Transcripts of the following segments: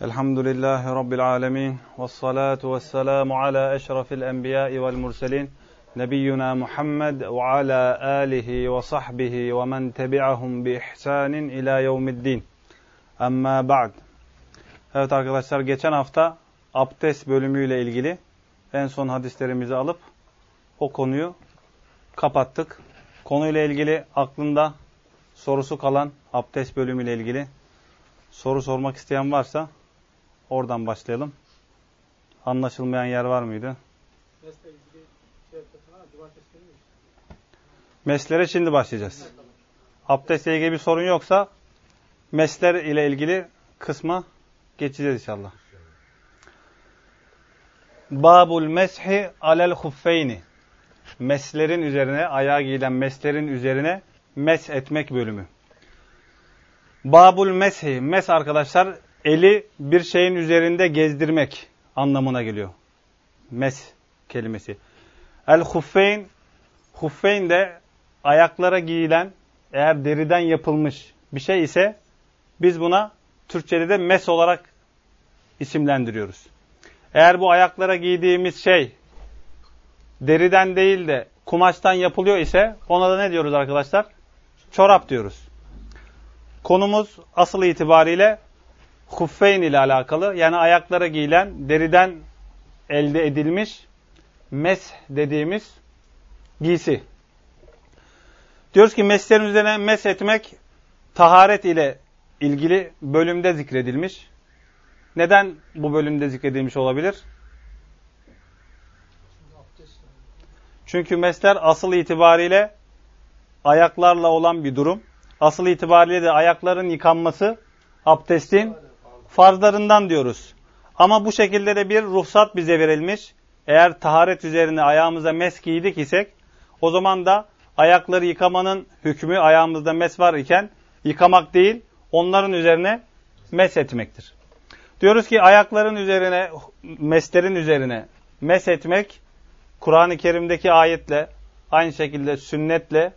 Elhamdülillahi Rabbil alemin. Vessalatu vesselamu ala eşrafil enbiya'i vel murselin. Nebiyyuna Muhammed ve ala alihi ve sahbihi ve men tebi'ahum bi ihsanin ila yevmiddin. Amma ba'd. Evet arkadaşlar geçen hafta abdest bölümüyle ilgili en son hadislerimizi alıp o konuyu kapattık. Konuyla ilgili aklında sorusu kalan abdest bölümüyle ilgili soru sormak isteyen varsa oradan başlayalım. Anlaşılmayan yer var mıydı? Meslere şimdi başlayacağız. Abdestle ilgili bir sorun yoksa mesler ile ilgili kısma geçeceğiz inşallah. Babul meshi alel huffeyni. Meslerin üzerine, ayağa giyilen meslerin üzerine mes etmek bölümü. Babul meshi. Mes arkadaşlar eli bir şeyin üzerinde gezdirmek anlamına geliyor. Mes kelimesi. El huffeyn. Huffeyn de ayaklara giyilen eğer deriden yapılmış bir şey ise biz buna Türkçede de mes olarak isimlendiriyoruz. Eğer bu ayaklara giydiğimiz şey deriden değil de kumaştan yapılıyor ise ona da ne diyoruz arkadaşlar? Çorap diyoruz. Konumuz asıl itibariyle huffeyn ile alakalı. Yani ayaklara giyilen deriden elde edilmiş mes dediğimiz giysi. Diyoruz ki meslerin üzerine mes etmek taharet ile ilgili bölümde zikredilmiş. Neden bu bölümde zikredilmiş olabilir? Çünkü mesler asıl itibariyle ayaklarla olan bir durum. Asıl itibariyle de ayakların yıkanması abdestin farzlarından diyoruz. Ama bu şekilde de bir ruhsat bize verilmiş. Eğer taharet üzerine ayağımıza mes giydik isek o zaman da ayakları yıkamanın hükmü ayağımızda mes var iken yıkamak değil onların üzerine mes etmektir. Diyoruz ki ayakların üzerine, meslerin üzerine mes etmek Kur'an-ı Kerim'deki ayetle, aynı şekilde sünnetle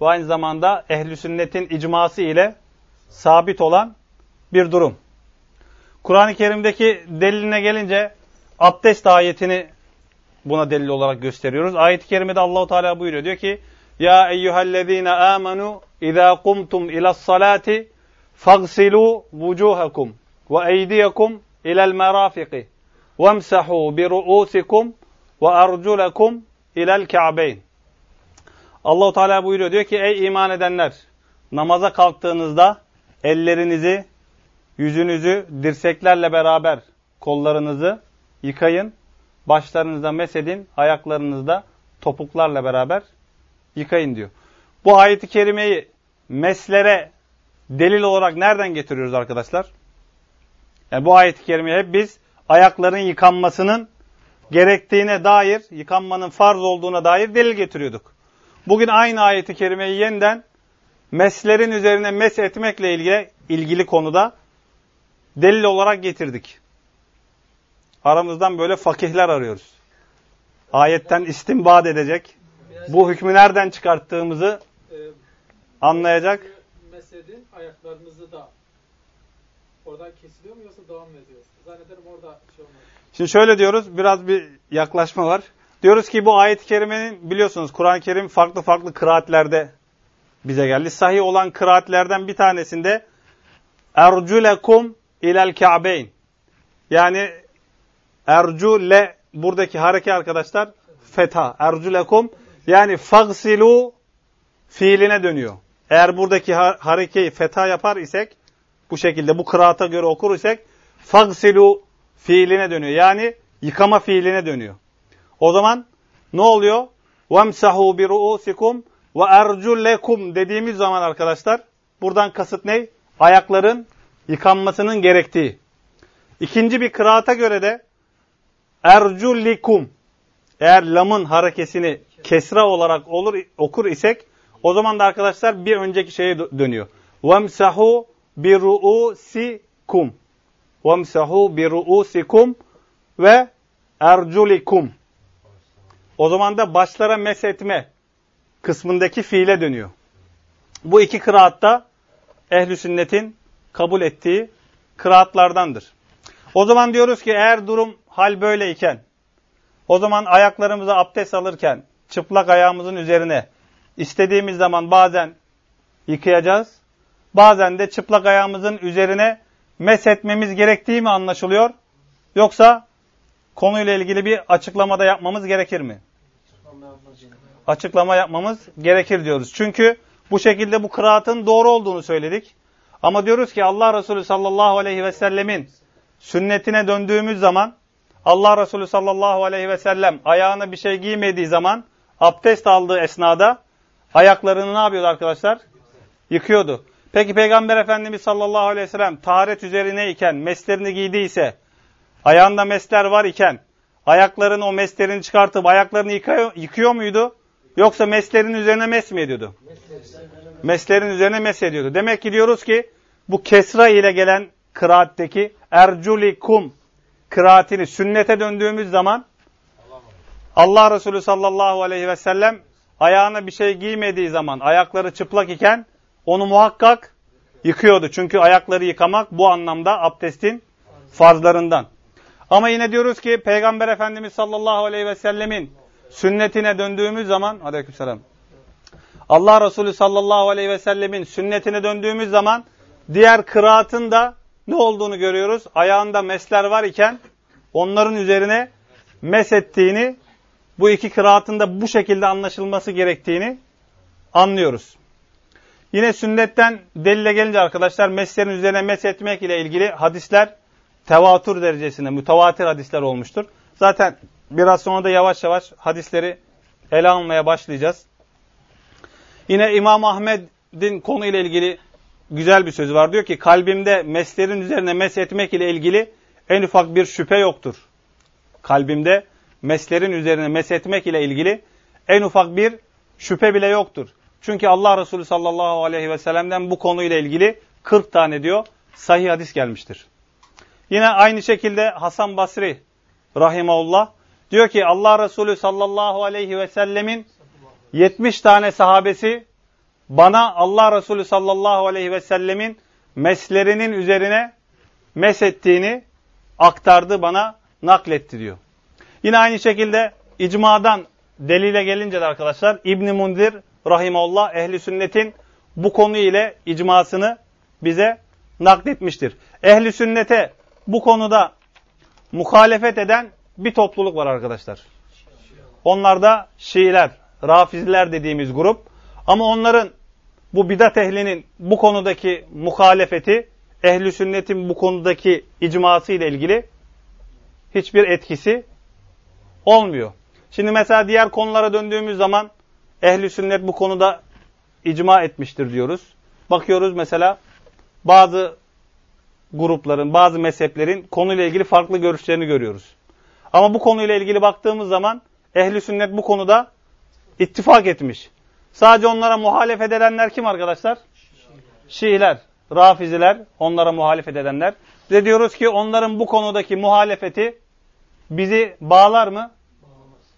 ve aynı zamanda ehli sünnetin icması ile sabit olan bir durum. Kur'an-ı Kerim'deki deliline gelince abdest ayetini buna delil olarak gösteriyoruz. Ayet-i kerimede Allahu Teala buyuruyor diyor ki: "Ya eyyuhellezine amenu iza kumtum ilas salati fagsilu vucuhakum ve eydiyakum ila'l merafiqi vemsahu bi ru'usikum ve arculakum ila'l ka'beyn." Allahu Teala buyuruyor diyor ki: "Ey iman edenler, namaza kalktığınızda ellerinizi, yüzünüzü dirseklerle beraber kollarınızı yıkayın, başlarınızda mesedin, ayaklarınızda topuklarla beraber yıkayın diyor. Bu ayeti kerimeyi meslere delil olarak nereden getiriyoruz arkadaşlar? Yani bu ayet-i kerimeyi hep biz ayakların yıkanmasının gerektiğine dair, yıkanmanın farz olduğuna dair delil getiriyorduk. Bugün aynı ayeti kerimeyi yeniden meslerin üzerine mes etmekle ilgili, ilgili konuda delil olarak getirdik. Aramızdan böyle fakihler arıyoruz. Ayetten istinbad edecek, bu hükmü nereden çıkarttığımızı anlayacak. Mesedin ayaklarınızı da oradan kesiliyor mu yoksa devam mı ediyor? Zannederim orada şey olmaz. Şimdi şöyle diyoruz, biraz bir yaklaşma var. Diyoruz ki bu ayet-i kerimenin biliyorsunuz Kur'an-ı Kerim farklı farklı kıraatlerde bize geldi. Sahih olan kıraatlerden bir tanesinde erculekum ilel ka'beyn. Yani ercule buradaki hareke arkadaşlar fetha. Erculekum yani fagsilu fiiline dönüyor. Eğer buradaki harekeyi fetha yapar isek bu şekilde bu kıraata göre okur isek fagsilu fiiline dönüyor. Yani yıkama fiiline dönüyor. O zaman ne oluyor? وَمْسَحُوا بِرُؤُسِكُمْ وَاَرْجُلَّكُمْ dediğimiz zaman arkadaşlar buradan kasıt ne? Ayakların yıkanmasının gerektiği. İkinci bir kıraata göre de erculikum eğer lamın harekesini kesra olarak olur okur isek o zaman da arkadaşlar bir önceki şeye dönüyor. Vemsahu bi ruusikum. Vemsahu bi ruusikum ve erculikum. O zaman da başlara mesetme kısmındaki fiile dönüyor. Bu iki kıraatta ehli sünnetin kabul ettiği kıraatlardandır. O zaman diyoruz ki eğer durum hal böyleyken o zaman ayaklarımıza abdest alırken çıplak ayağımızın üzerine istediğimiz zaman bazen yıkayacağız. Bazen de çıplak ayağımızın üzerine etmemiz gerektiği mi anlaşılıyor? Yoksa konuyla ilgili bir açıklamada yapmamız gerekir mi? Açıklama yapmamız gerekir diyoruz. Çünkü bu şekilde bu kıraatın doğru olduğunu söyledik. Ama diyoruz ki Allah Resulü sallallahu aleyhi ve sellemin sünnetine döndüğümüz zaman Allah Resulü sallallahu aleyhi ve sellem ayağına bir şey giymediği zaman abdest aldığı esnada ayaklarını ne yapıyordu arkadaşlar? Yıkıyordu. Peki Peygamber Efendimiz sallallahu aleyhi ve sellem taharet üzerineyken meslerini giydiyse, ayağında mesler var iken, ayakların o meslerini çıkartıp ayaklarını yıkıyor, yıkıyor muydu? Yoksa meslerin üzerine mes mi ediyordu? Meslerin üzerine mes ediyordu. Demek ki diyoruz ki bu kesra ile gelen kıraatteki erculikum kıraatini sünnete döndüğümüz zaman Allah Resulü sallallahu aleyhi ve sellem ayağına bir şey giymediği zaman ayakları çıplak iken onu muhakkak yıkıyordu. Çünkü ayakları yıkamak bu anlamda abdestin farzlarından. Ama yine diyoruz ki Peygamber Efendimiz sallallahu aleyhi ve sellemin sünnetine döndüğümüz zaman aleykümselam Allah Resulü sallallahu aleyhi ve sellemin sünnetine döndüğümüz zaman diğer kıraatın da ne olduğunu görüyoruz. Ayağında mesler var iken onların üzerine mes ettiğini bu iki kıraatın da bu şekilde anlaşılması gerektiğini anlıyoruz. Yine sünnetten delile gelince arkadaşlar meslerin üzerine mes etmek ile ilgili hadisler tevatür derecesinde mütevatir hadisler olmuştur. Zaten biraz sonra da yavaş yavaş hadisleri ele almaya başlayacağız. Yine İmam Ahmed'in konuyla ilgili güzel bir sözü var. Diyor ki kalbimde meslerin üzerine mes etmek ile ilgili en ufak bir şüphe yoktur. Kalbimde meslerin üzerine mes etmek ile ilgili en ufak bir şüphe bile yoktur. Çünkü Allah Resulü sallallahu aleyhi ve sellem'den bu konuyla ilgili 40 tane diyor sahih hadis gelmiştir. Yine aynı şekilde Hasan Basri rahimeullah diyor ki Allah Resulü sallallahu aleyhi ve sellemin 70 tane sahabesi bana Allah Resulü sallallahu aleyhi ve sellemin meslerinin üzerine ettiğini aktardı bana nakletti diyor. Yine aynı şekilde icmadan delile gelince de arkadaşlar İbn Mundir rahimeullah ehli sünnetin bu konu ile icmasını bize nakletmiştir. Ehli sünnete bu konuda muhalefet eden bir topluluk var arkadaşlar. Onlar da Şiiler, Rafiziler dediğimiz grup. Ama onların bu bidat ehlinin bu konudaki muhalefeti, ehli sünnetin bu konudaki icması ile ilgili hiçbir etkisi olmuyor. Şimdi mesela diğer konulara döndüğümüz zaman ehli sünnet bu konuda icma etmiştir diyoruz. Bakıyoruz mesela bazı grupların, bazı mezheplerin konuyla ilgili farklı görüşlerini görüyoruz. Ama bu konuyla ilgili baktığımız zaman ehli sünnet bu konuda ittifak etmiş. Sadece onlara muhalefet edenler kim arkadaşlar? Şiiler, Rafiziler, onlara muhalefet edenler. Ve diyoruz ki onların bu konudaki muhalefeti bizi bağlar mı?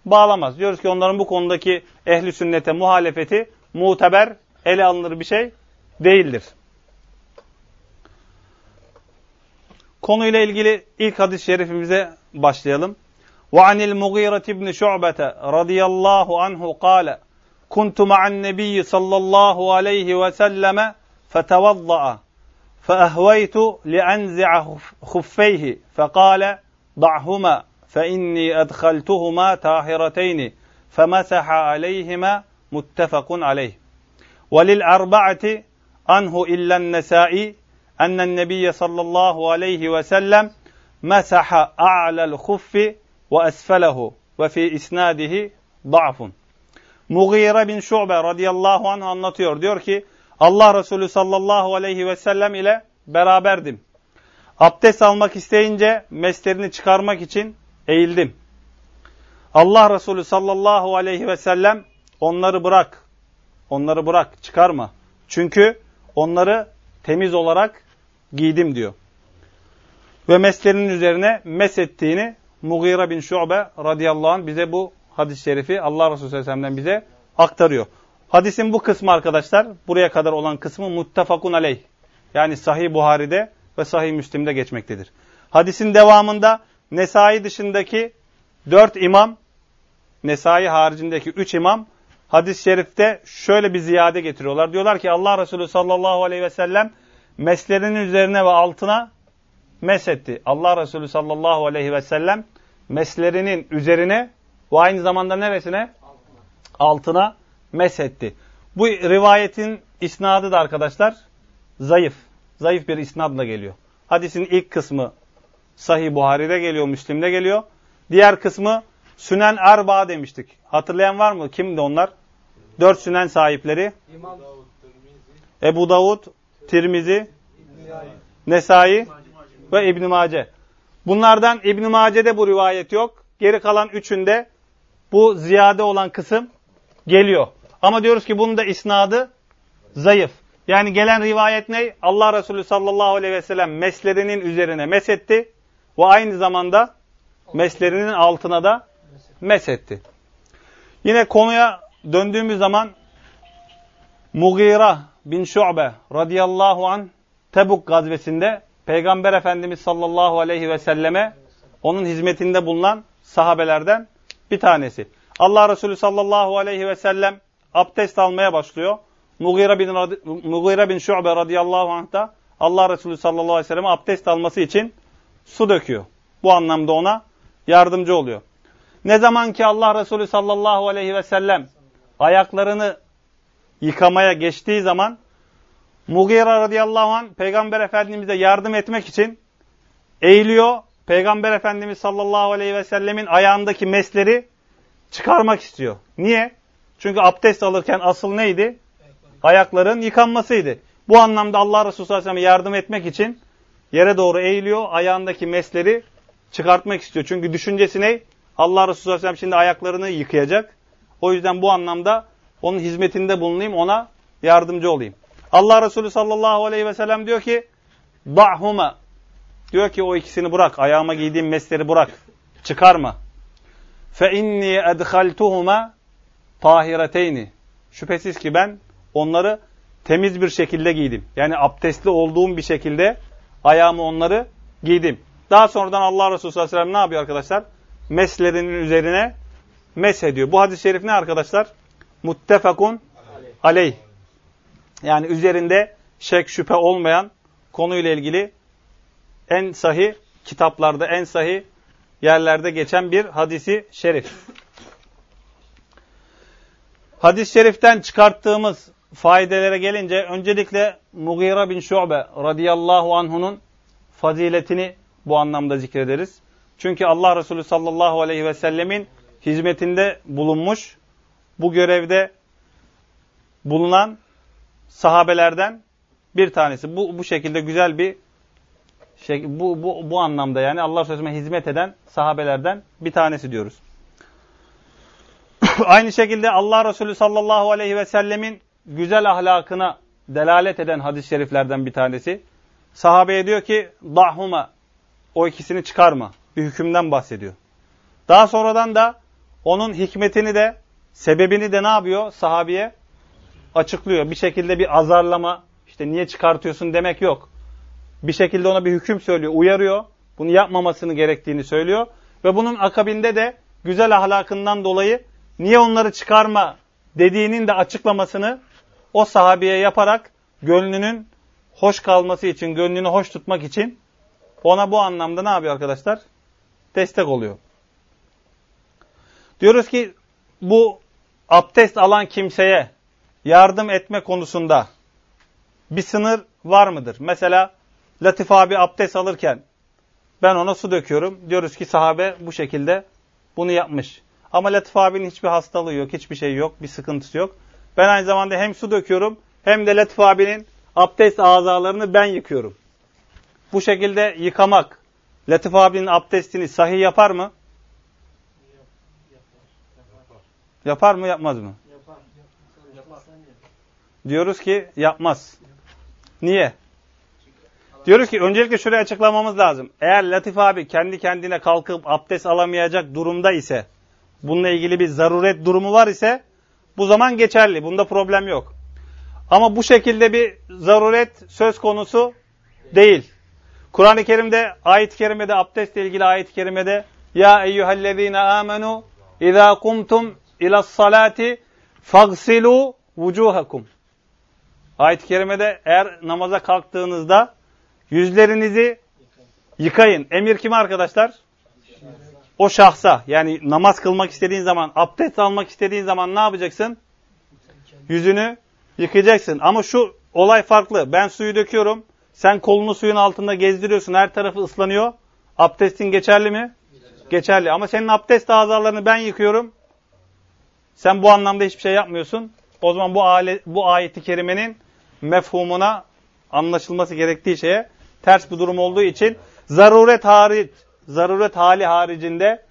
Bağlamaz. Diyoruz ki onların bu konudaki ehli sünnete muhalefeti muteber, ele alınır bir şey değildir. Konuyla ilgili ilk hadis-i şerifimize başlayalım. وعن المغيرة بن شعبة رضي الله عنه قال كنت مع النبي صلى الله عليه وسلم فتوضأ فأهويت لأنزع خفيه فقال ضعهما فإني أدخلتهما طاهرتين فمسح عليهما متفق عليه. وللأربعة عنه إلا النسائي أن النبي صلى الله عليه وسلم مسح أعلى الخف ve esfelehu ve fi isnadihi da'fun. Mughire bin Şu'be radıyallahu anh anlatıyor. Diyor ki Allah Resulü sallallahu aleyhi ve sellem ile beraberdim. Abdest almak isteyince meslerini çıkarmak için eğildim. Allah Resulü sallallahu aleyhi ve sellem onları bırak. Onları bırak çıkarma. Çünkü onları temiz olarak giydim diyor. Ve meslerinin üzerine mesettiğini Mughire bin Şu'be radıyallahu anh bize bu hadis-i şerifi Allah Resulü sallallahu aleyhi ve sellem'den bize aktarıyor. Hadisin bu kısmı arkadaşlar, buraya kadar olan kısmı muttefakun aleyh. Yani Sahih Buhari'de ve Sahih Müslim'de geçmektedir. Hadisin devamında Nesai dışındaki dört imam, Nesai haricindeki üç imam hadis-i şerifte şöyle bir ziyade getiriyorlar. Diyorlar ki Allah Resulü sallallahu aleyhi ve sellem meslerinin üzerine ve altına mesetti. Allah Resulü sallallahu aleyhi ve sellem meslerinin üzerine ve aynı zamanda neresine? Altına, altına mesetti. Bu rivayetin isnadı da arkadaşlar zayıf. Zayıf bir isnadla geliyor. Hadisin ilk kısmı Sahih Buhari'de geliyor, Müslim'de geliyor. Diğer kısmı Sünen Erba demiştik. Hatırlayan var mı? Kimdi onlar? Dört sünen sahipleri. İmam. Ebu Davud, Tirmizi, Nesai ve İbn Mace. Bunlardan İbn Mace'de bu rivayet yok. Geri kalan üçünde bu ziyade olan kısım geliyor. Ama diyoruz ki bunun da isnadı zayıf. Yani gelen rivayet ne? Allah Resulü sallallahu aleyhi ve sellem meslerinin üzerine mesetti ve aynı zamanda meslerinin altına da mesetti. Yine konuya döndüğümüz zaman Mughira bin Şu'be radıyallahu an Tebuk gazvesinde Peygamber Efendimiz sallallahu aleyhi ve selleme onun hizmetinde bulunan sahabelerden bir tanesi. Allah Resulü sallallahu aleyhi ve sellem abdest almaya başlıyor. Mughira bin, Mughira bin Şu'be radıyallahu anh da Allah Resulü sallallahu aleyhi ve sellem abdest alması için su döküyor. Bu anlamda ona yardımcı oluyor. Ne zaman ki Allah Resulü sallallahu aleyhi ve sellem ayaklarını yıkamaya geçtiği zaman Mughira radıyallahu anh Peygamber Efendimiz'e yardım etmek için eğiliyor. Peygamber Efendimiz sallallahu aleyhi ve sellemin ayağındaki mesleri çıkarmak istiyor. Niye? Çünkü abdest alırken asıl neydi? Ayakların yıkanmasıydı. Bu anlamda Allah Resulü sallallahu aleyhi ve sellem yardım etmek için yere doğru eğiliyor. Ayağındaki mesleri çıkartmak istiyor. Çünkü düşüncesi ne? Allah Resulü sallallahu aleyhi ve sellem şimdi ayaklarını yıkayacak. O yüzden bu anlamda onun hizmetinde bulunayım, ona yardımcı olayım. Allah Resulü sallallahu aleyhi ve sellem diyor ki da'huma diyor ki o ikisini bırak. Ayağıma giydiğim mesleri bırak. Çıkarma. Fe inni edhaltuhuma tahireteyni. Şüphesiz ki ben onları temiz bir şekilde giydim. Yani abdestli olduğum bir şekilde ayağımı onları giydim. Daha sonradan Allah Resulü sallallahu aleyhi ve sellem ne yapıyor arkadaşlar? Meslerinin üzerine mes ediyor. Bu hadis-i şerif ne arkadaşlar? Muttefakun aleyh. Yani üzerinde şek şüphe olmayan konuyla ilgili en sahih kitaplarda, en sahih yerlerde geçen bir hadisi şerif. Hadis-i şeriften çıkarttığımız faydelere gelince öncelikle Mughira bin Şu'be radıyallahu anhunun faziletini bu anlamda zikrederiz. Çünkü Allah Resulü sallallahu aleyhi ve sellemin hizmetinde bulunmuş, bu görevde bulunan sahabelerden bir tanesi. Bu, bu şekilde güzel bir şey, bu, bu, bu anlamda yani Allah Resulü'ne hizmet eden sahabelerden bir tanesi diyoruz. Aynı şekilde Allah Resulü sallallahu aleyhi ve sellemin güzel ahlakına delalet eden hadis-i şeriflerden bir tanesi. Sahabeye diyor ki, dahuma, o ikisini çıkarma. Bir hükümden bahsediyor. Daha sonradan da onun hikmetini de, sebebini de ne yapıyor sahabiye? Açıklıyor. Bir şekilde bir azarlama, işte niye çıkartıyorsun demek yok. Bir şekilde ona bir hüküm söylüyor, uyarıyor. Bunu yapmamasını gerektiğini söylüyor. Ve bunun akabinde de güzel ahlakından dolayı niye onları çıkarma dediğinin de açıklamasını o sahabeye yaparak gönlünün hoş kalması için, gönlünü hoş tutmak için ona bu anlamda ne yapıyor arkadaşlar? Destek oluyor. Diyoruz ki bu abdest alan kimseye yardım etme konusunda bir sınır var mıdır? Mesela Latif abi abdest alırken ben ona su döküyorum. Diyoruz ki sahabe bu şekilde bunu yapmış. Ama Latif abinin hiçbir hastalığı yok, hiçbir şey yok, bir sıkıntısı yok. Ben aynı zamanda hem su döküyorum hem de Latif abinin abdest azalarını ben yıkıyorum. Bu şekilde yıkamak Latif abinin abdestini sahih yapar mı? Yapar mı yapmaz mı? Diyoruz ki yapmaz. Niye? Diyoruz ki öncelikle şuraya açıklamamız lazım. Eğer Latif abi kendi kendine kalkıp abdest alamayacak durumda ise, bununla ilgili bir zaruret durumu var ise, bu zaman geçerli. Bunda problem yok. Ama bu şekilde bir zaruret söz konusu değil. Kur'an-ı Kerim'de, ayet-i kerimede, abdestle ilgili ayet-i kerimede Ya eyyühellezine amenu izâ kumtum ilas salati fagsilu vucuhakum. Ayet-i kerimede eğer namaza kalktığınızda yüzlerinizi yıkayın. Emir kime arkadaşlar? O şahsa. Yani namaz kılmak istediğin zaman, abdest almak istediğin zaman ne yapacaksın? Yüzünü yıkayacaksın. Ama şu olay farklı. Ben suyu döküyorum. Sen kolunu suyun altında gezdiriyorsun. Her tarafı ıslanıyor. Abdestin geçerli mi? Geçerli. Ama senin abdest azalarını ben yıkıyorum. Sen bu anlamda hiçbir şey yapmıyorsun. O zaman bu, alet, bu ayeti kerimenin mefhumuna anlaşılması gerektiği şeye ters bir durum olduğu için zaruret hariç, zaruret hali haricinde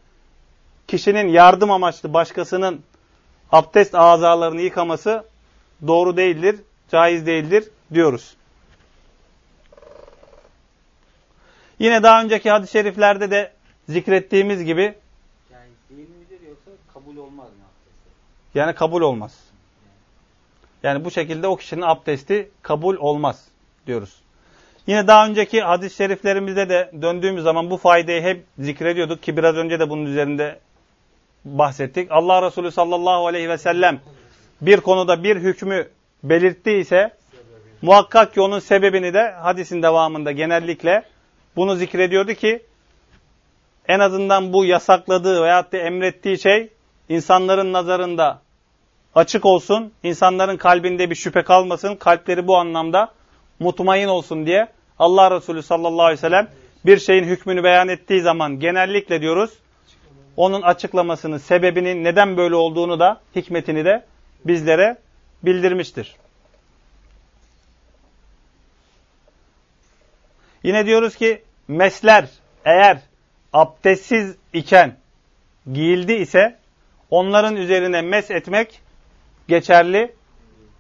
kişinin yardım amaçlı başkasının abdest azalarını yıkaması doğru değildir, caiz değildir diyoruz. Yine daha önceki hadis-i şeriflerde de zikrettiğimiz gibi yani değil midir yoksa kabul olmaz mı abdesti? Yani kabul olmaz. Yani bu şekilde o kişinin abdesti kabul olmaz diyoruz. Yine daha önceki hadis-i şeriflerimizde de döndüğümüz zaman bu faydayı hep zikrediyorduk ki biraz önce de bunun üzerinde bahsettik. Allah Resulü sallallahu aleyhi ve sellem bir konuda bir hükmü belirttiyse muhakkak ki onun sebebini de hadisin devamında genellikle bunu zikrediyordu ki en azından bu yasakladığı veyahut da emrettiği şey insanların nazarında açık olsun, insanların kalbinde bir şüphe kalmasın, kalpleri bu anlamda mutmain olsun diye Allah Resulü sallallahu aleyhi ve sellem bir şeyin hükmünü beyan ettiği zaman genellikle diyoruz, onun açıklamasını, sebebinin neden böyle olduğunu da, hikmetini de bizlere bildirmiştir. Yine diyoruz ki mesler eğer abdestsiz iken giyildi ise onların üzerine mes etmek geçerli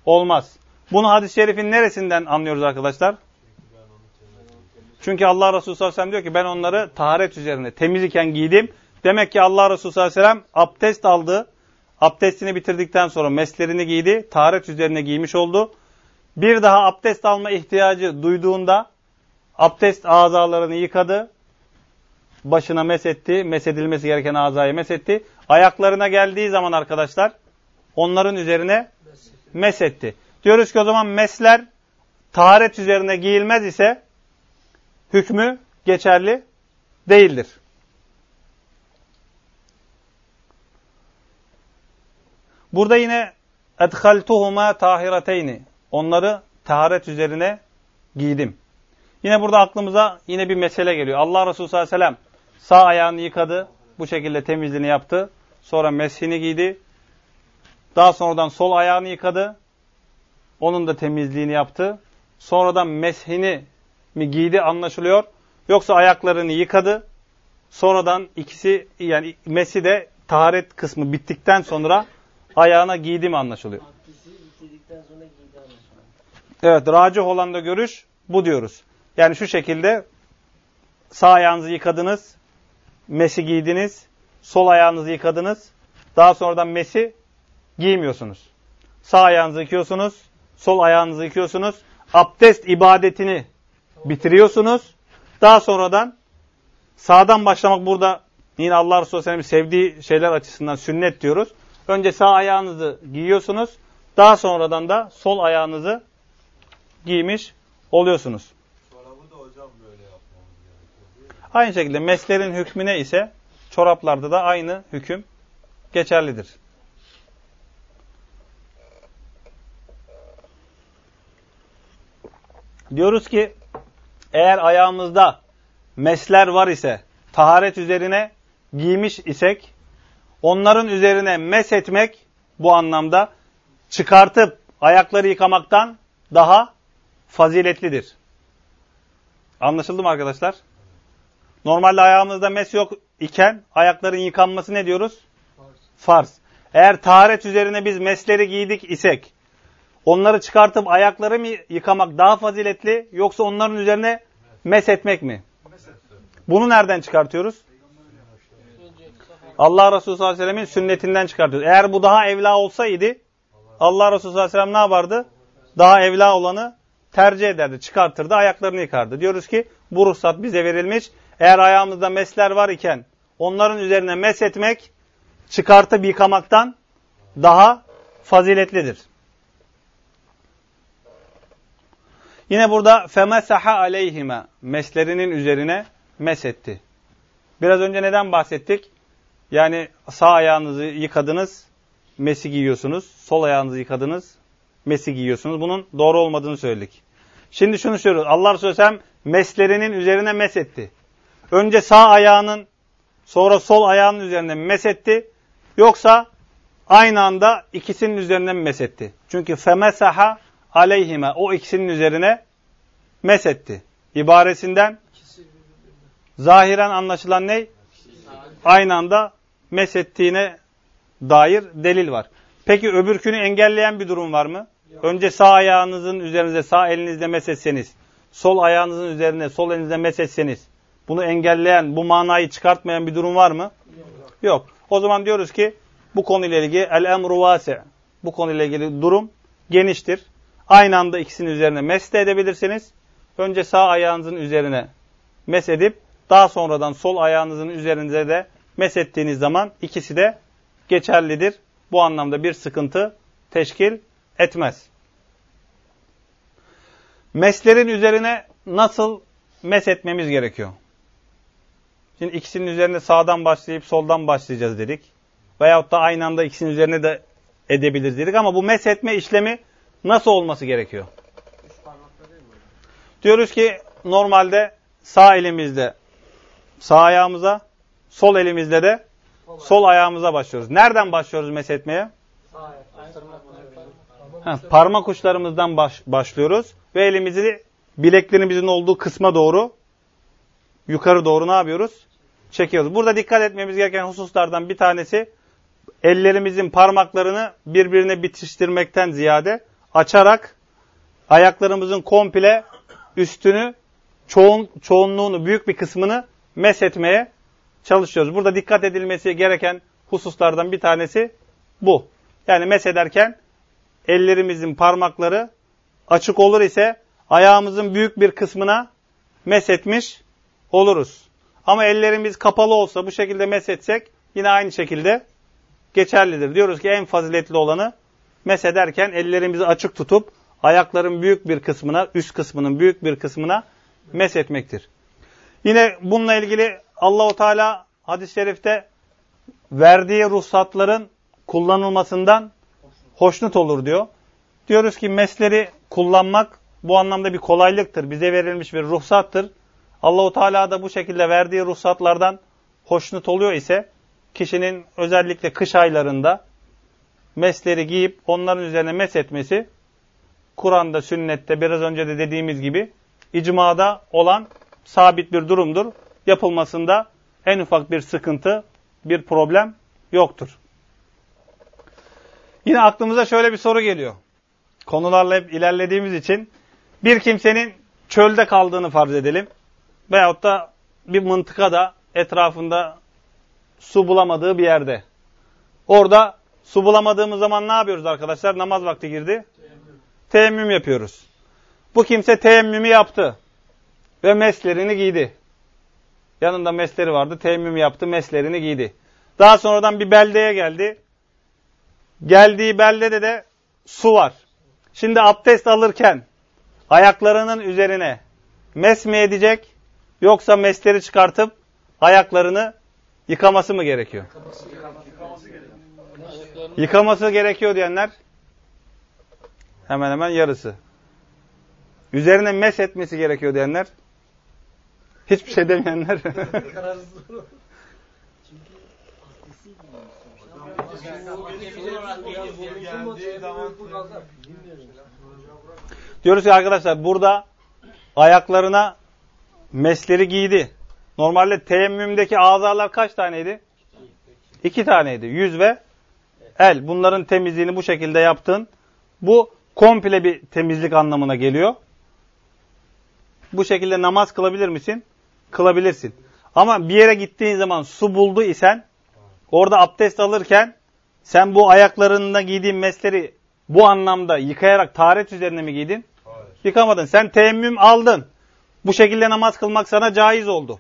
olmaz. Bunu hadis-i şerifin neresinden anlıyoruz arkadaşlar? Çünkü Allah Resulü sallallahu aleyhi ve sellem diyor ki ben onları taharet üzerine temiz iken giydim. Demek ki Allah Resulü sallallahu aleyhi ve sellem abdest aldı. Abdestini bitirdikten sonra meslerini giydi. Taharet üzerine giymiş oldu. Bir daha abdest alma ihtiyacı duyduğunda abdest azalarını yıkadı. Başına mesetti. Mesedilmesi gereken azayı mesetti. Ayaklarına geldiği zaman arkadaşlar onların üzerine mesetti. Diyoruz ki o zaman mesler taharet üzerine giyilmez ise hükmü geçerli değildir. Burada yine edhaltuhuma tahirateyni. Onları taharet üzerine giydim. Yine burada aklımıza yine bir mesele geliyor. Allah Resulü sallallahu aleyhi ve sellem sağ ayağını yıkadı. Bu şekilde temizliğini yaptı. Sonra meshini giydi. Daha sonradan sol ayağını yıkadı. Onun da temizliğini yaptı. Sonradan meshini mi giydi anlaşılıyor. Yoksa ayaklarını yıkadı. Sonradan ikisi yani mesi de taharet kısmı bittikten sonra ayağına giydi mi anlaşılıyor. Evet, racih olan da görüş bu diyoruz. Yani şu şekilde sağ ayağınızı yıkadınız, mesi giydiniz, sol ayağınızı yıkadınız, daha sonradan mesi giymiyorsunuz. Sağ ayağınızı yıkıyorsunuz, sol ayağınızı yıkıyorsunuz, abdest ibadetini bitiriyorsunuz. Daha sonradan sağdan başlamak burada yine Allah Resulü Aleyhisselam'ın sevdiği şeyler açısından sünnet diyoruz. Önce sağ ayağınızı giyiyorsunuz. Daha sonradan da sol ayağınızı giymiş oluyorsunuz. Aynı şekilde meslerin hükmüne ise çoraplarda da aynı hüküm geçerlidir. Diyoruz ki eğer ayağımızda mesler var ise taharet üzerine giymiş isek onların üzerine mes etmek bu anlamda çıkartıp ayakları yıkamaktan daha faziletlidir. Anlaşıldı mı arkadaşlar? Normalde ayağımızda mes yok iken ayakların yıkanması ne diyoruz? Farz. Farz. Eğer taharet üzerine biz mesleri giydik isek onları çıkartıp ayakları mı yıkamak daha faziletli yoksa onların üzerine mes etmek mi? Bunu nereden çıkartıyoruz? Allah Resulü sallallahu aleyhi ve sellemin sünnetinden çıkartıyoruz. Eğer bu daha evla olsaydı Allah Resulü sallallahu aleyhi ve sellem ne yapardı? Daha evla olanı tercih ederdi, çıkartırdı, ayaklarını yıkardı. Diyoruz ki bu ruhsat bize verilmiş. Eğer ayağımızda mesler var iken onların üzerine mes etmek çıkartıp yıkamaktan daha faziletlidir. Yine burada femesaha aleyhime meslerinin üzerine mes etti. Biraz önce neden bahsettik? Yani sağ ayağınızı yıkadınız, mesi giyiyorsunuz. Sol ayağınızı yıkadınız, mesi giyiyorsunuz. Bunun doğru olmadığını söyledik. Şimdi şunu söylüyoruz. Allah Resulü meslerinin üzerine mes etti. Önce sağ ayağının sonra sol ayağının üzerine mes etti. Yoksa aynı anda ikisinin üzerine mi mes etti? Çünkü femesaha aleyhime o ikisinin üzerine mes etti. İbaresinden zahiren anlaşılan ne? Aynı anda mes ettiğine dair delil var. Peki öbürkünü engelleyen bir durum var mı? Önce sağ ayağınızın üzerinize sağ elinizle mesetseniz, sol ayağınızın üzerine sol elinizle mesetseniz, bunu engelleyen, bu manayı çıkartmayan bir durum var mı? Yok. O zaman diyoruz ki bu konuyla ilgili el emru vasi. Bu konuyla ilgili durum geniştir. Aynı anda ikisinin üzerine mes de edebilirsiniz. Önce sağ ayağınızın üzerine mes edip daha sonradan sol ayağınızın üzerinize de mes ettiğiniz zaman ikisi de geçerlidir. Bu anlamda bir sıkıntı teşkil etmez. Meslerin üzerine nasıl mes etmemiz gerekiyor? Şimdi ikisinin üzerine sağdan başlayıp soldan başlayacağız dedik. Veyahut da aynı anda ikisinin üzerine de edebiliriz dedik ama bu mes etme işlemi nasıl olması gerekiyor? Diyoruz ki normalde sağ elimizde sağ ayağımıza, sol elimizde de sol ayağımıza başlıyoruz. Nereden başlıyoruz mes etmeye? Ha, parmak uçlarımızdan baş, başlıyoruz ve elimizi bileklerimizin olduğu kısma doğru yukarı doğru ne yapıyoruz? Çekiyoruz. Burada dikkat etmemiz gereken hususlardan bir tanesi ellerimizin parmaklarını birbirine bitiştirmekten ziyade açarak ayaklarımızın komple üstünü çoğun, çoğunluğunu büyük bir kısmını meshetmeye çalışıyoruz. Burada dikkat edilmesi gereken hususlardan bir tanesi bu. Yani mesederken ellerimizin parmakları açık olur ise ayağımızın büyük bir kısmına meshetmiş oluruz. Ama ellerimiz kapalı olsa bu şekilde mesetsek yine aynı şekilde geçerlidir. Diyoruz ki en faziletli olanı mesederken ellerimizi açık tutup ayakların büyük bir kısmına, üst kısmının büyük bir kısmına meshetmektir. Yine bununla ilgili Allahu Teala hadis-i şerifte verdiği ruhsatların kullanılmasından hoşnut olur diyor. Diyoruz ki mesleri kullanmak bu anlamda bir kolaylıktır. Bize verilmiş bir ruhsattır. Allahu Teala da bu şekilde verdiği ruhsatlardan hoşnut oluyor ise kişinin özellikle kış aylarında mesleri giyip onların üzerine mes etmesi Kur'an'da, sünnette biraz önce de dediğimiz gibi icmada olan sabit bir durumdur. Yapılmasında en ufak bir sıkıntı, bir problem yoktur. Yine aklımıza şöyle bir soru geliyor. Konularla hep ilerlediğimiz için bir kimsenin çölde kaldığını farz edelim. Veyahut da bir mıntıkada etrafında su bulamadığı bir yerde. Orada su bulamadığımız zaman ne yapıyoruz arkadaşlar? Namaz vakti girdi. Teyemmüm, Teyemmüm yapıyoruz. Bu kimse teyemmümü yaptı. Ve meslerini giydi. Yanında mesleri vardı. Teyemmüm yaptı. Meslerini giydi. Daha sonradan bir beldeye geldi. Geldiği beldede de su var. Şimdi abdest alırken ayaklarının üzerine mes mi edecek yoksa mesleri çıkartıp ayaklarını yıkaması mı gerekiyor? Yıkaması, yıkaması gerekiyor. Yıkaması gerekiyor diyenler hemen hemen yarısı. Üzerine mes etmesi gerekiyor diyenler hiçbir şey demeyenler. Diyoruz ki arkadaşlar burada ayaklarına mesleri giydi. Normalde teyemmümdeki azalar kaç taneydi? İki taneydi. Yüz ve el. Bunların temizliğini bu şekilde yaptın. Bu komple bir temizlik anlamına geliyor. Bu şekilde namaz kılabilir misin? Kılabilirsin. Ama bir yere gittiğin zaman su buldu isen orada abdest alırken sen bu ayaklarında giydiğin mesleri bu anlamda yıkayarak taharet üzerine mi giydin? Hayır. Yıkamadın. Sen teyemmüm aldın. Bu şekilde namaz kılmak sana caiz oldu.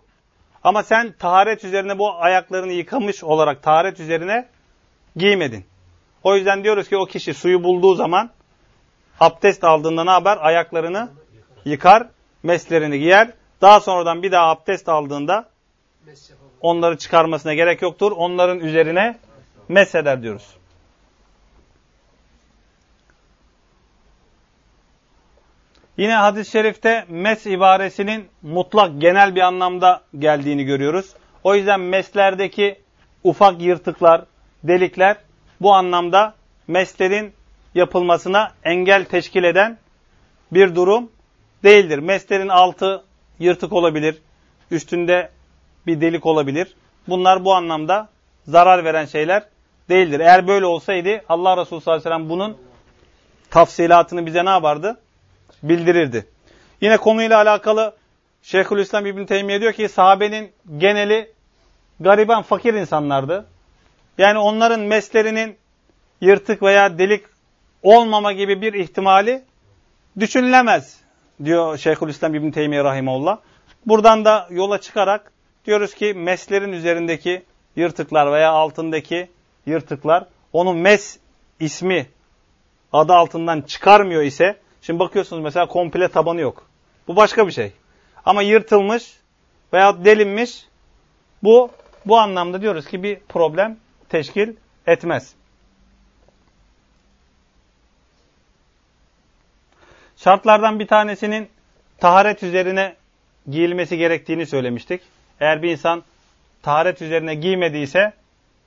Ama sen taharet üzerine bu ayaklarını yıkamış olarak taharet üzerine giymedin. O yüzden diyoruz ki o kişi suyu bulduğu zaman abdest aldığında ne haber? Ayaklarını yıkar, meslerini giyer. Daha sonradan bir daha abdest aldığında onları çıkarmasına gerek yoktur. Onların üzerine mesheder diyoruz. Yine hadis-i şerifte mes ibaresinin mutlak genel bir anlamda geldiğini görüyoruz. O yüzden meslerdeki ufak yırtıklar, delikler bu anlamda meslerin yapılmasına engel teşkil eden bir durum değildir. Meslerin altı yırtık olabilir, üstünde bir delik olabilir. Bunlar bu anlamda zarar veren şeyler değildir. Eğer böyle olsaydı Allah Resulü sallallahu aleyhi ve sellem bunun tafsilatını bize ne yapardı? Bildirirdi. Yine konuyla alakalı Şeyhülislam İbn Teymiye diyor ki sahabenin geneli gariban fakir insanlardı. Yani onların meslerinin yırtık veya delik olmama gibi bir ihtimali düşünülemez diyor Şeyhülislam İbn Teymiye rahimehullah. Buradan da yola çıkarak diyoruz ki meslerin üzerindeki yırtıklar veya altındaki yırtıklar onun mes ismi adı altından çıkarmıyor ise şimdi bakıyorsunuz mesela komple tabanı yok. Bu başka bir şey. Ama yırtılmış veya delinmiş bu bu anlamda diyoruz ki bir problem teşkil etmez. Şartlardan bir tanesinin taharet üzerine giyilmesi gerektiğini söylemiştik. Eğer bir insan taharet üzerine giymediyse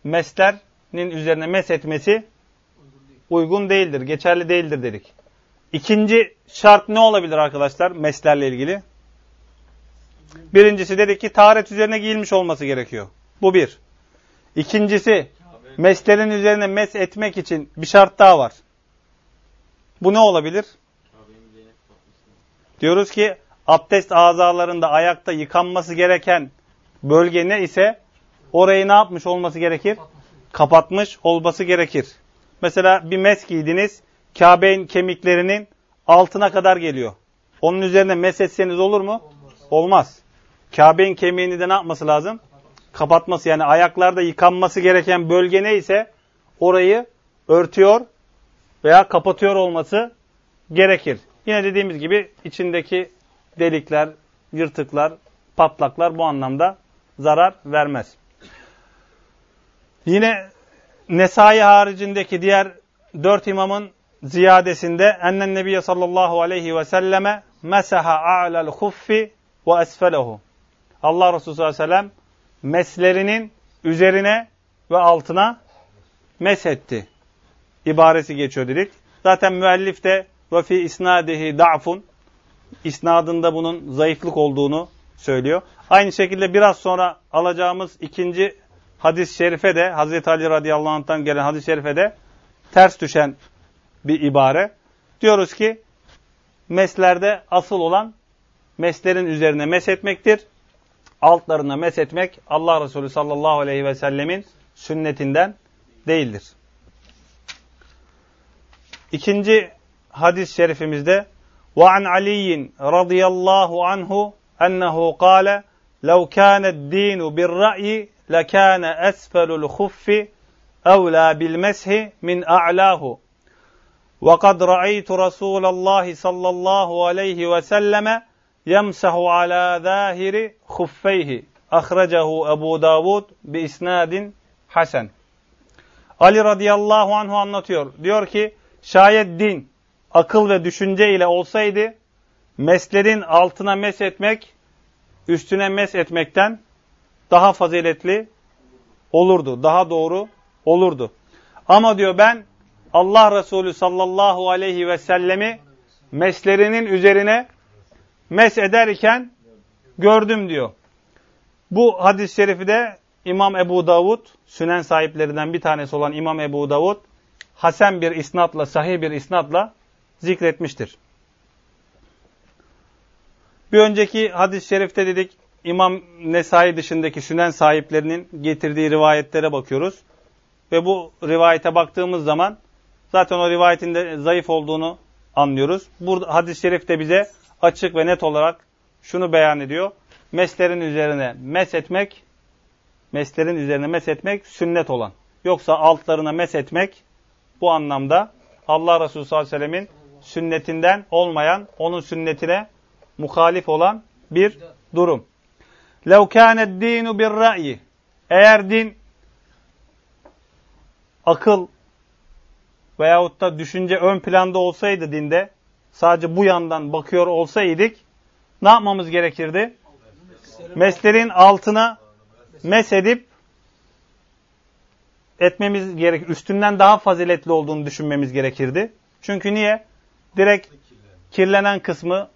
meslerinin üzerine mes etmesi uygun değildir, geçerli değildir dedik. İkinci şart ne olabilir arkadaşlar meslerle ilgili? Birincisi dedik ki taharet üzerine giyilmiş olması gerekiyor. Bu bir. İkincisi meslerin üzerine mes etmek için bir şart daha var. Bu ne olabilir? Diyoruz ki abdest azalarında ayakta yıkanması gereken bölge ne ise orayı ne yapmış olması gerekir? Kapatmış olması gerekir. Mesela bir mes giydiniz, Kabe'nin kemiklerinin altına kadar geliyor. Onun üzerine mes etseniz olur mu? Olmaz. Olmaz. Kabe'nin kemiğini de ne yapması lazım? Kapatması yani ayaklarda yıkanması gereken bölge neyse orayı örtüyor veya kapatıyor olması gerekir. Yine dediğimiz gibi içindeki delikler, yırtıklar, patlaklar bu anlamda zarar vermez. Yine Nesai haricindeki diğer dört imamın ziyadesinde ennen nebiye sallallahu aleyhi ve selleme mesaha a'lel huffi ve esfelehu. Allah Resulü sallallahu aleyhi ve sellem meslerinin üzerine ve altına mesetti. İbaresi geçiyor dedik. Zaten müellif de ve fi isnadihi da'fun isnadında bunun zayıflık olduğunu söylüyor. Aynı şekilde biraz sonra alacağımız ikinci hadis-i şerife de Hazreti Ali radıyallahu anh'tan gelen hadis-i şerife de ters düşen bir ibare. Diyoruz ki meslerde asıl olan meslerin üzerine mes etmektir Altlarına mes etmek Allah Resulü sallallahu aleyhi ve sellemin sünnetinden değildir. İkinci hadis-i şerifimizde وعن علي رضي الله عنه أنه قال لو كان الدين بالرأي لكان أسفل الخف أولى بالمسح من أعلاه وقد رأيت رسول الله صلى الله عليه وسلم yemsahu ala zahiri huffeyhi ahracahu Ebu Davud bi isnadin hasen. Ali radıyallahu anhu anlatıyor. Diyor ki şayet din akıl ve düşünce ile olsaydı meslerin altına mes etmek üstüne mes etmekten daha faziletli olurdu. Daha doğru olurdu. Ama diyor ben Allah Resulü sallallahu aleyhi ve sellemi meslerinin üzerine mes ederken gördüm diyor. Bu hadis-i şerifi de İmam Ebu Davud, sünen sahiplerinden bir tanesi olan İmam Ebu Davud, hasen bir isnatla, sahih bir isnatla zikretmiştir. Bir önceki hadis-i şerifte dedik İmam Nesai dışındaki sünen sahiplerinin getirdiği rivayetlere bakıyoruz. Ve bu rivayete baktığımız zaman zaten o rivayetin de zayıf olduğunu anlıyoruz. Burada hadis-i şerif de bize açık ve net olarak şunu beyan ediyor. Meslerin üzerine mes etmek, meslerin üzerine mes etmek sünnet olan. Yoksa altlarına mes etmek bu anlamda Allah Resulü sallallahu aleyhi ve sellemin sünnetinden olmayan, onun sünnetine muhalif olan bir durum. لَوْ كَانَ الدِّينُ بِالرَّأْيِ Eğer din akıl veyahut da düşünce ön planda olsaydı dinde, sadece bu yandan bakıyor olsaydık, ne yapmamız gerekirdi? Meslerin altına mes edip etmemiz gerek, üstünden daha faziletli olduğunu düşünmemiz gerekirdi. Çünkü niye? Direkt kirlenen kısmı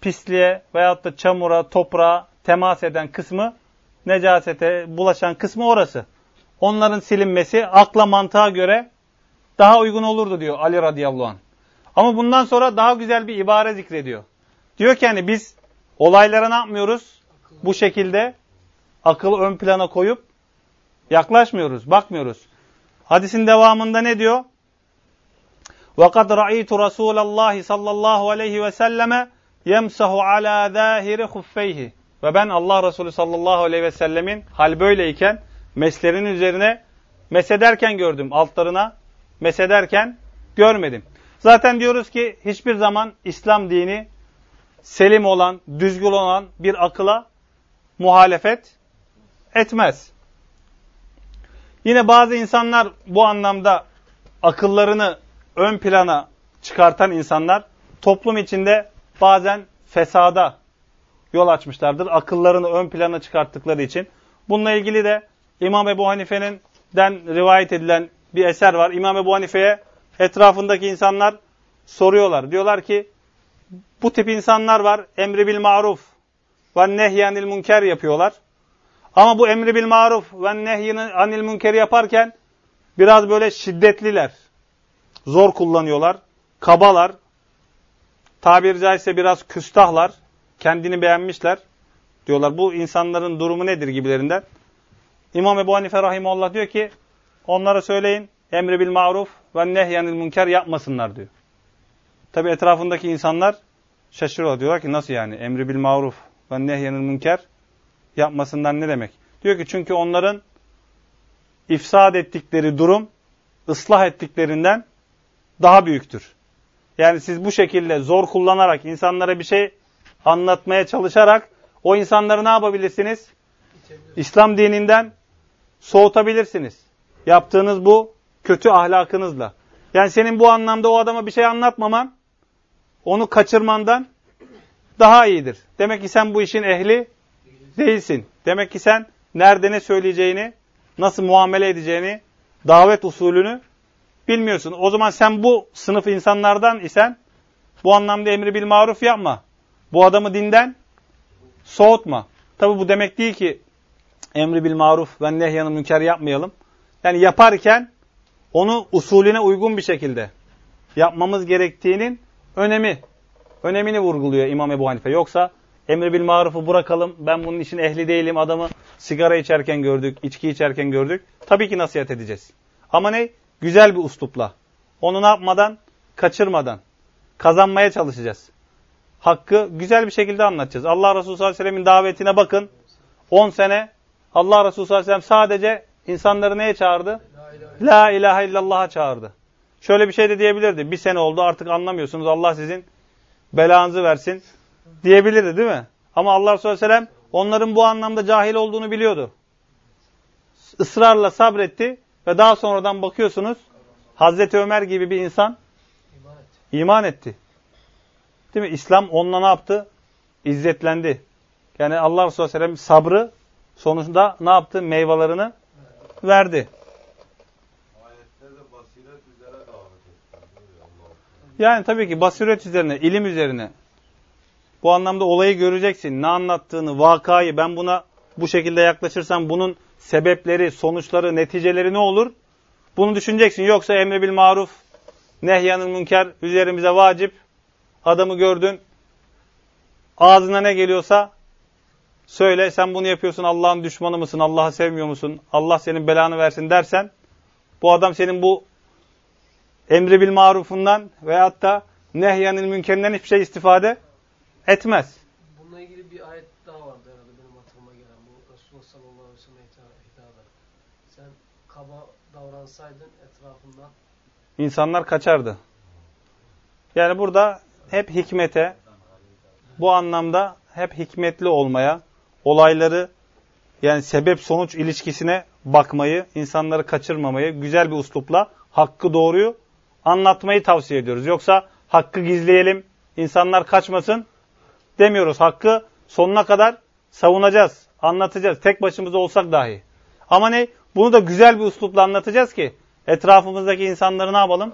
pisliğe veyahut da çamura, toprağa temas eden kısmı, necasete bulaşan kısmı orası. Onların silinmesi akla mantığa göre daha uygun olurdu diyor Ali radıyallahu anh. Ama bundan sonra daha güzel bir ibare zikrediyor. Diyor ki hani biz olaylara ne yapmıyoruz? Bu şekilde akıl ön plana koyup yaklaşmıyoruz, bakmıyoruz. Hadisin devamında ne diyor? وَقَدْ رَأَيْتُ رَسُولَ اللّٰهِ sallallahu aleyhi ve selleme yemsahu ala zahiri huffeyhi. Ve ben Allah Resulü sallallahu aleyhi ve sellemin hal böyleyken meslerin üzerine mesederken gördüm. Altlarına mesederken görmedim. Zaten diyoruz ki hiçbir zaman İslam dini selim olan, düzgün olan bir akıla muhalefet etmez. Yine bazı insanlar bu anlamda akıllarını ön plana çıkartan insanlar toplum içinde bazen fesada yol açmışlardır. Akıllarını ön plana çıkarttıkları için. Bununla ilgili de İmam Ebu Hanife'nin den rivayet edilen bir eser var. İmam Ebu Hanife'ye etrafındaki insanlar soruyorlar. Diyorlar ki bu tip insanlar var. Emri bil maruf ve nehyanil münker yapıyorlar. Ama bu emri bil maruf ve nehyanil münker yaparken biraz böyle şiddetliler. Zor kullanıyorlar. Kabalar. Tabiri caizse biraz küstahlar. Kendini beğenmişler. Diyorlar bu insanların durumu nedir gibilerinden. İmam Ebu Hanife Rahimullah diyor ki onlara söyleyin emri bil maruf ve nehyanil münker yapmasınlar diyor. Tabi etrafındaki insanlar şaşırıyorlar. Diyorlar ki nasıl yani emri bil maruf ve nehyanil münker yapmasınlar ne demek? Diyor ki çünkü onların ifsad ettikleri durum ıslah ettiklerinden daha büyüktür. Yani siz bu şekilde zor kullanarak insanlara bir şey anlatmaya çalışarak o insanları ne yapabilirsiniz? İslam dininden soğutabilirsiniz. Yaptığınız bu kötü ahlakınızla. Yani senin bu anlamda o adama bir şey anlatmaman, onu kaçırmandan daha iyidir. Demek ki sen bu işin ehli değilsin. Demek ki sen nerede ne söyleyeceğini, nasıl muamele edeceğini, davet usulünü bilmiyorsun. O zaman sen bu sınıf insanlardan isen bu anlamda emri bil maruf yapma. Bu adamı dinden soğutma. Tabi bu demek değil ki emri bil maruf ve nehyanı münker yapmayalım. Yani yaparken onu usulüne uygun bir şekilde yapmamız gerektiğinin önemi, önemini vurguluyor İmam Ebu Hanife. Yoksa emri bil marufu bırakalım, ben bunun için ehli değilim, adamı sigara içerken gördük, içki içerken gördük. Tabii ki nasihat edeceğiz. Ama ne? Güzel bir uslupla. Onu ne yapmadan? Kaçırmadan. Kazanmaya çalışacağız. Hakkı güzel bir şekilde anlatacağız. Allah Resulü sallallahu aleyhi ve sellemin davetine bakın. 10 sene Allah Resulü sallallahu aleyhi ve sellem sadece insanları neye çağırdı? La ilahe illallah'a çağırdı. Şöyle bir şey de diyebilirdi. Bir sene oldu artık anlamıyorsunuz. Allah sizin belanızı versin diyebilirdi değil mi? Ama Allah Resulü aleyhi ve sellem onların bu anlamda cahil olduğunu biliyordu. Israrla sabretti ve daha sonradan bakıyorsunuz Hazreti Ömer gibi bir insan iman etti. Değil mi? İslam onunla ne yaptı? İzzetlendi. Yani Allah Resulü Aleyhisselam sabrı sonuçta ne yaptı? Meyvelerini verdi. Yani tabii ki basiret üzerine, ilim üzerine. Bu anlamda olayı göreceksin. Ne anlattığını, vakayı. Ben buna bu şekilde yaklaşırsam bunun sebepleri, sonuçları, neticeleri ne olur? Bunu düşüneceksin. Yoksa emre bil maruf, nehyanın münker üzerimize vacip. Adamı gördün. Ağzına ne geliyorsa söyle. Sen bunu yapıyorsun. Allah'ın düşmanı mısın? Allah'ı sevmiyor musun? Allah senin belanı versin dersen bu adam senin bu emri bil marufundan veyahut da nehyanın münkerinden hiçbir şey istifade etmez. Bununla ilgili bir ayet daha vardı herhalde benim aklıma gelen. Bu Resulullah sallallahu aleyhi ve sellem hitaben. Sen kaba davransaydın etrafından İnsanlar kaçardı. Yani burada hep hikmete, bu anlamda hep hikmetli olmaya, olayları yani sebep sonuç ilişkisine bakmayı, insanları kaçırmamayı, güzel bir uslupla hakkı doğruyu anlatmayı tavsiye ediyoruz. Yoksa hakkı gizleyelim, insanlar kaçmasın demiyoruz. Hakkı sonuna kadar savunacağız, anlatacağız. Tek başımıza olsak dahi. Ama ne? Bunu da güzel bir uslupla anlatacağız ki etrafımızdaki insanları ne yapalım?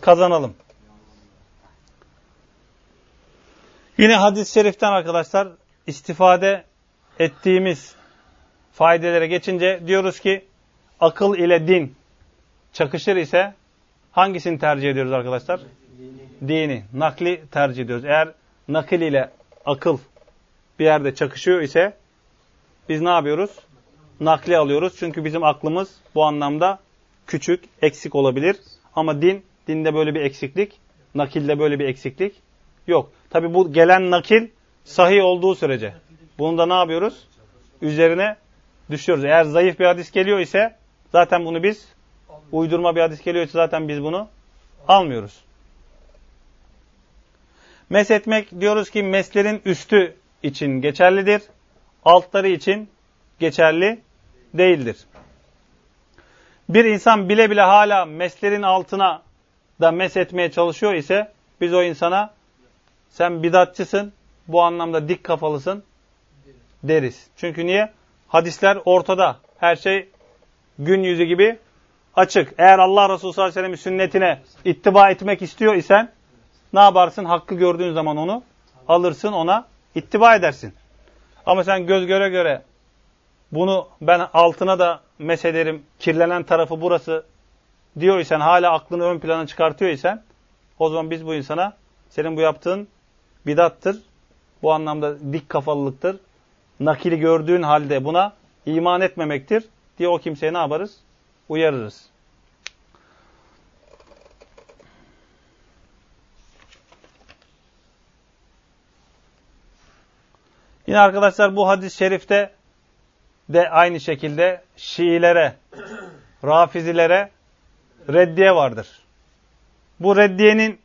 Kazanalım. Yine hadis-i şeriften arkadaşlar istifade ettiğimiz faydelere geçince diyoruz ki akıl ile din çakışır ise hangisini tercih ediyoruz arkadaşlar? Dini, nakli tercih ediyoruz. Eğer nakil ile akıl bir yerde çakışıyor ise biz ne yapıyoruz? Nakli alıyoruz. Çünkü bizim aklımız bu anlamda küçük, eksik olabilir. Ama din, dinde böyle bir eksiklik, nakilde böyle bir eksiklik yok. Tabi bu gelen nakil sahih olduğu sürece. Bunu da ne yapıyoruz? Üzerine düşüyoruz. Eğer zayıf bir hadis geliyor ise zaten bunu biz uydurma bir hadis geliyor ise zaten biz bunu almıyoruz. Mes etmek diyoruz ki meslerin üstü için geçerlidir. Altları için geçerli değildir. Bir insan bile bile hala meslerin altına da mes etmeye çalışıyor ise biz o insana sen bidatçısın, bu anlamda dik kafalısın deriz. Çünkü niye? Hadisler ortada. Her şey gün yüzü gibi açık. Eğer Allah Resulü sallallahu aleyhi ve sellem'in sünnetine ittiba etmek istiyor isen ne yaparsın? Hakkı gördüğün zaman onu alırsın, ona ittiba edersin. Ama sen göz göre göre bunu ben altına da meselerim, kirlenen tarafı burası diyor isen, hala aklını ön plana çıkartıyor isen, o zaman biz bu insana senin bu yaptığın bidattır. Bu anlamda dik kafalılıktır. Nakili gördüğün halde buna iman etmemektir diye o kimseye ne yaparız? Uyarırız. Yine arkadaşlar bu hadis-i şerifte de aynı şekilde Şiilere, Rafizilere reddiye vardır. Bu reddiyenin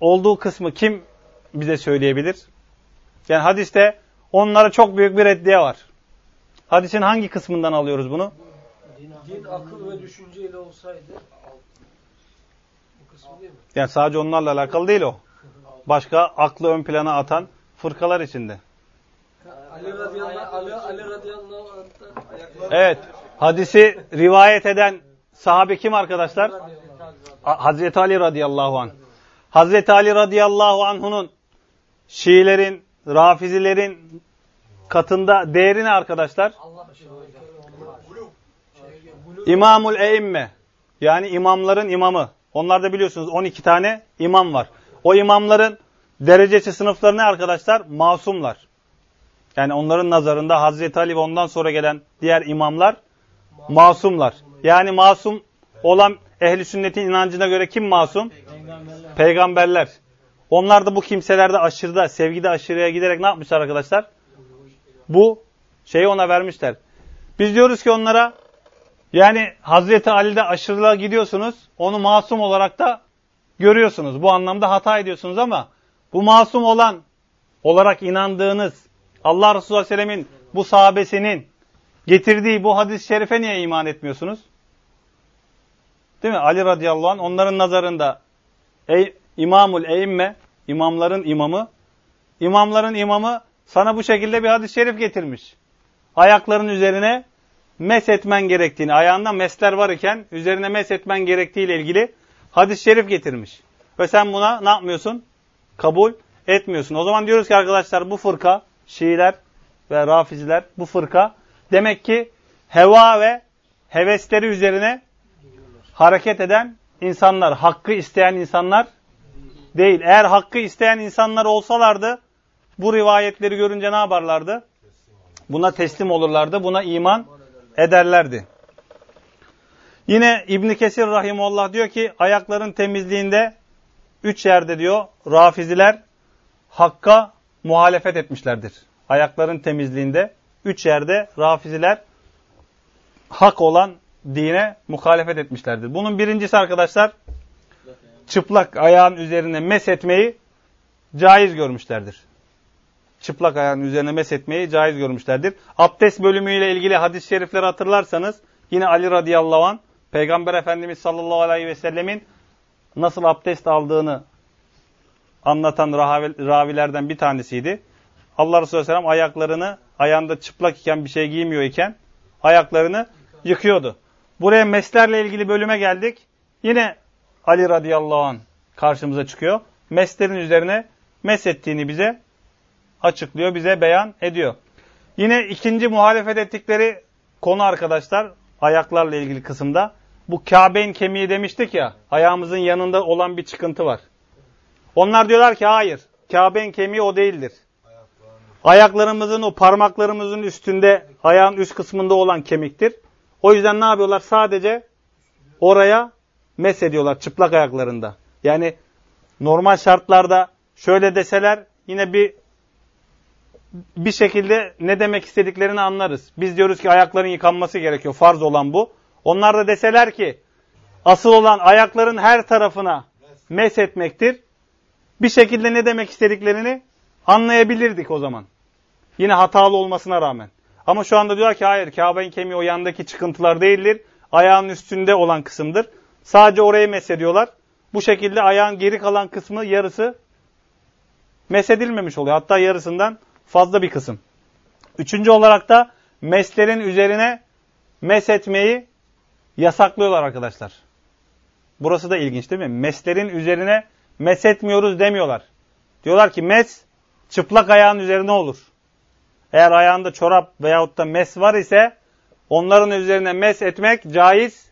olduğu kısmı kim bize söyleyebilir? Yani hadiste onlara çok büyük bir reddiye var. Hadisin hangi kısmından alıyoruz bunu? Din akıl ve düşünceyle olsaydı bu kısmı değil mi? Yani sadece onlarla alakalı değil o. Başka aklı ön plana atan fırkalar içinde. Ali radıyallahu Ali, Ali radıyallahu anh'tan Evet. Hadisi rivayet eden sahabe kim arkadaşlar? Hazreti Ali radıyallahu anh. Hazreti Ali radıyallahu anh'unun Şiilerin, Rafizilerin katında değeri ne arkadaşlar? İmamul Eimme. Yani imamların imamı. Onlarda biliyorsunuz 12 tane imam var. O imamların derecesi sınıfları ne arkadaşlar? Masumlar. Yani onların nazarında Hazreti Ali ve ondan sonra gelen diğer imamlar masumlar. Yani masum olan ehli sünnetin inancına göre kim masum? Peygamberler. Peygamberler. Onlar da bu kimselerde aşırıda, sevgide aşırıya giderek ne yapmışlar arkadaşlar? Bu şeyi ona vermişler. Biz diyoruz ki onlara yani Hazreti Ali'de aşırılığa gidiyorsunuz, onu masum olarak da görüyorsunuz. Bu anlamda hata ediyorsunuz ama bu masum olan olarak inandığınız Allah Resulü Aleyhisselam'ın bu sahabesinin getirdiği bu hadis-i şerife niye iman etmiyorsunuz? Değil mi? Ali radıyallahu anh onların nazarında ey, imamul eimme, imamların imamı, imamların imamı sana bu şekilde bir hadis-i şerif getirmiş. Ayakların üzerine mes etmen gerektiğini, ayağında mesler var iken üzerine mes etmen gerektiğiyle ilgili hadis-i şerif getirmiş. Ve sen buna ne yapmıyorsun? Kabul etmiyorsun. O zaman diyoruz ki arkadaşlar bu fırka, Şiiler ve Rafiziler bu fırka demek ki heva ve hevesleri üzerine hareket eden insanlar, hakkı isteyen insanlar değil. Eğer hakkı isteyen insanlar olsalardı bu rivayetleri görünce ne yaparlardı? Buna teslim olurlardı, buna iman ederlerdi. Yine İbn Kesir rahimullah diyor ki ayakların temizliğinde üç yerde diyor Rafiziler hakka muhalefet etmişlerdir. Ayakların temizliğinde üç yerde rafiziler hak olan dine muhalefet etmişlerdir. Bunun birincisi arkadaşlar çıplak ayağın üzerine mes etmeyi caiz görmüşlerdir. Çıplak ayağın üzerine mes etmeyi caiz görmüşlerdir. Abdest bölümüyle ilgili hadis-i şerifleri hatırlarsanız yine Ali radıyallahu an Peygamber Efendimiz sallallahu aleyhi ve sellemin nasıl abdest aldığını anlatan ravilerden bir tanesiydi. Allah Resulü Aleyhisselam ayaklarını ayağında çıplak iken bir şey giymiyor iken ayaklarını yıkıyordu. Buraya meslerle ilgili bölüme geldik. Yine Ali radıyallahu an karşımıza çıkıyor. Meslerin üzerine mes ettiğini bize açıklıyor, bize beyan ediyor. Yine ikinci muhalefet ettikleri konu arkadaşlar ayaklarla ilgili kısımda. Bu Kabe'nin kemiği demiştik ya ayağımızın yanında olan bir çıkıntı var. Onlar diyorlar ki hayır Kabe'nin kemiği o değildir. Ayaklarımızın o parmaklarımızın üstünde ayağın üst kısmında olan kemiktir. O yüzden ne yapıyorlar? Sadece oraya mes ediyorlar çıplak ayaklarında. Yani normal şartlarda şöyle deseler yine bir bir şekilde ne demek istediklerini anlarız. Biz diyoruz ki ayakların yıkanması gerekiyor. Farz olan bu. Onlar da deseler ki asıl olan ayakların her tarafına mes etmektir. Bir şekilde ne demek istediklerini anlayabilirdik o zaman. Yine hatalı olmasına rağmen. Ama şu anda diyor ki hayır Kabe'nin kemiği o yandaki çıkıntılar değildir. Ayağın üstünde olan kısımdır. Sadece orayı mesediyorlar. Bu şekilde ayağın geri kalan kısmı yarısı mesedilmemiş oluyor. Hatta yarısından fazla bir kısım. Üçüncü olarak da meslerin üzerine mes etmeyi yasaklıyorlar arkadaşlar. Burası da ilginç değil mi? Meslerin üzerine mes etmiyoruz demiyorlar. Diyorlar ki mes çıplak ayağın üzerine olur. Eğer ayağında çorap veyahut da mes var ise onların üzerine mes etmek caiz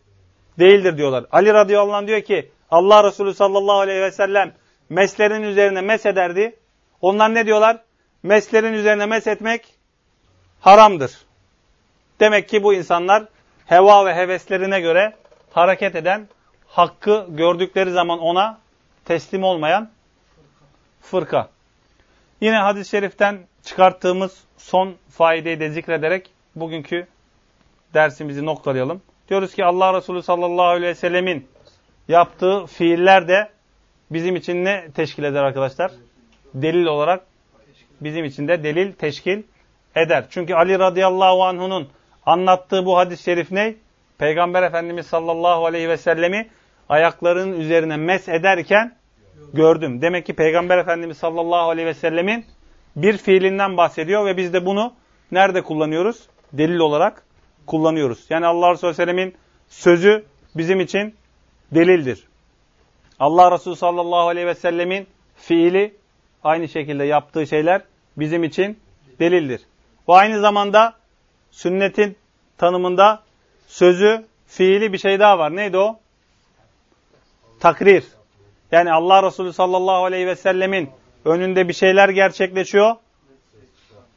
değildir diyorlar. Ali radıyallahu anh diyor ki Allah Resulü sallallahu aleyhi ve sellem meslerin üzerine mes ederdi. Onlar ne diyorlar? Meslerin üzerine mes etmek haramdır. Demek ki bu insanlar heva ve heveslerine göre hareket eden, hakkı gördükleri zaman ona teslim olmayan fırka. Yine hadis-i şeriften çıkarttığımız son faideyi de zikrederek bugünkü dersimizi noktalayalım. Diyoruz ki Allah Resulü sallallahu aleyhi ve sellemin yaptığı fiiller de bizim için ne teşkil eder arkadaşlar? Delil olarak bizim için de delil teşkil eder. Çünkü Ali radıyallahu anh'unun anlattığı bu hadis-i şerif ne? Peygamber Efendimiz sallallahu aleyhi ve sellemi ayaklarının üzerine mes ederken gördüm. Demek ki Peygamber Efendimiz sallallahu aleyhi ve sellemin bir fiilinden bahsediyor ve biz de bunu nerede kullanıyoruz? Delil olarak kullanıyoruz. Yani Allah Resulü Sellem'in sözü bizim için delildir. Allah Resulü sallallahu aleyhi ve sellemin fiili aynı şekilde yaptığı şeyler bizim için delildir. Bu aynı zamanda sünnetin tanımında sözü, fiili bir şey daha var. Neydi o? Takrir. Yani Allah Resulü sallallahu aleyhi ve sellemin önünde bir şeyler gerçekleşiyor.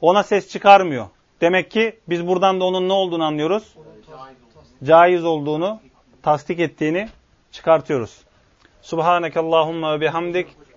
Ona ses çıkarmıyor. Demek ki biz buradan da onun ne olduğunu anlıyoruz. Caiz olduğunu, tasdik ettiğini çıkartıyoruz. Subhaneke Allahumma ve bihamdik.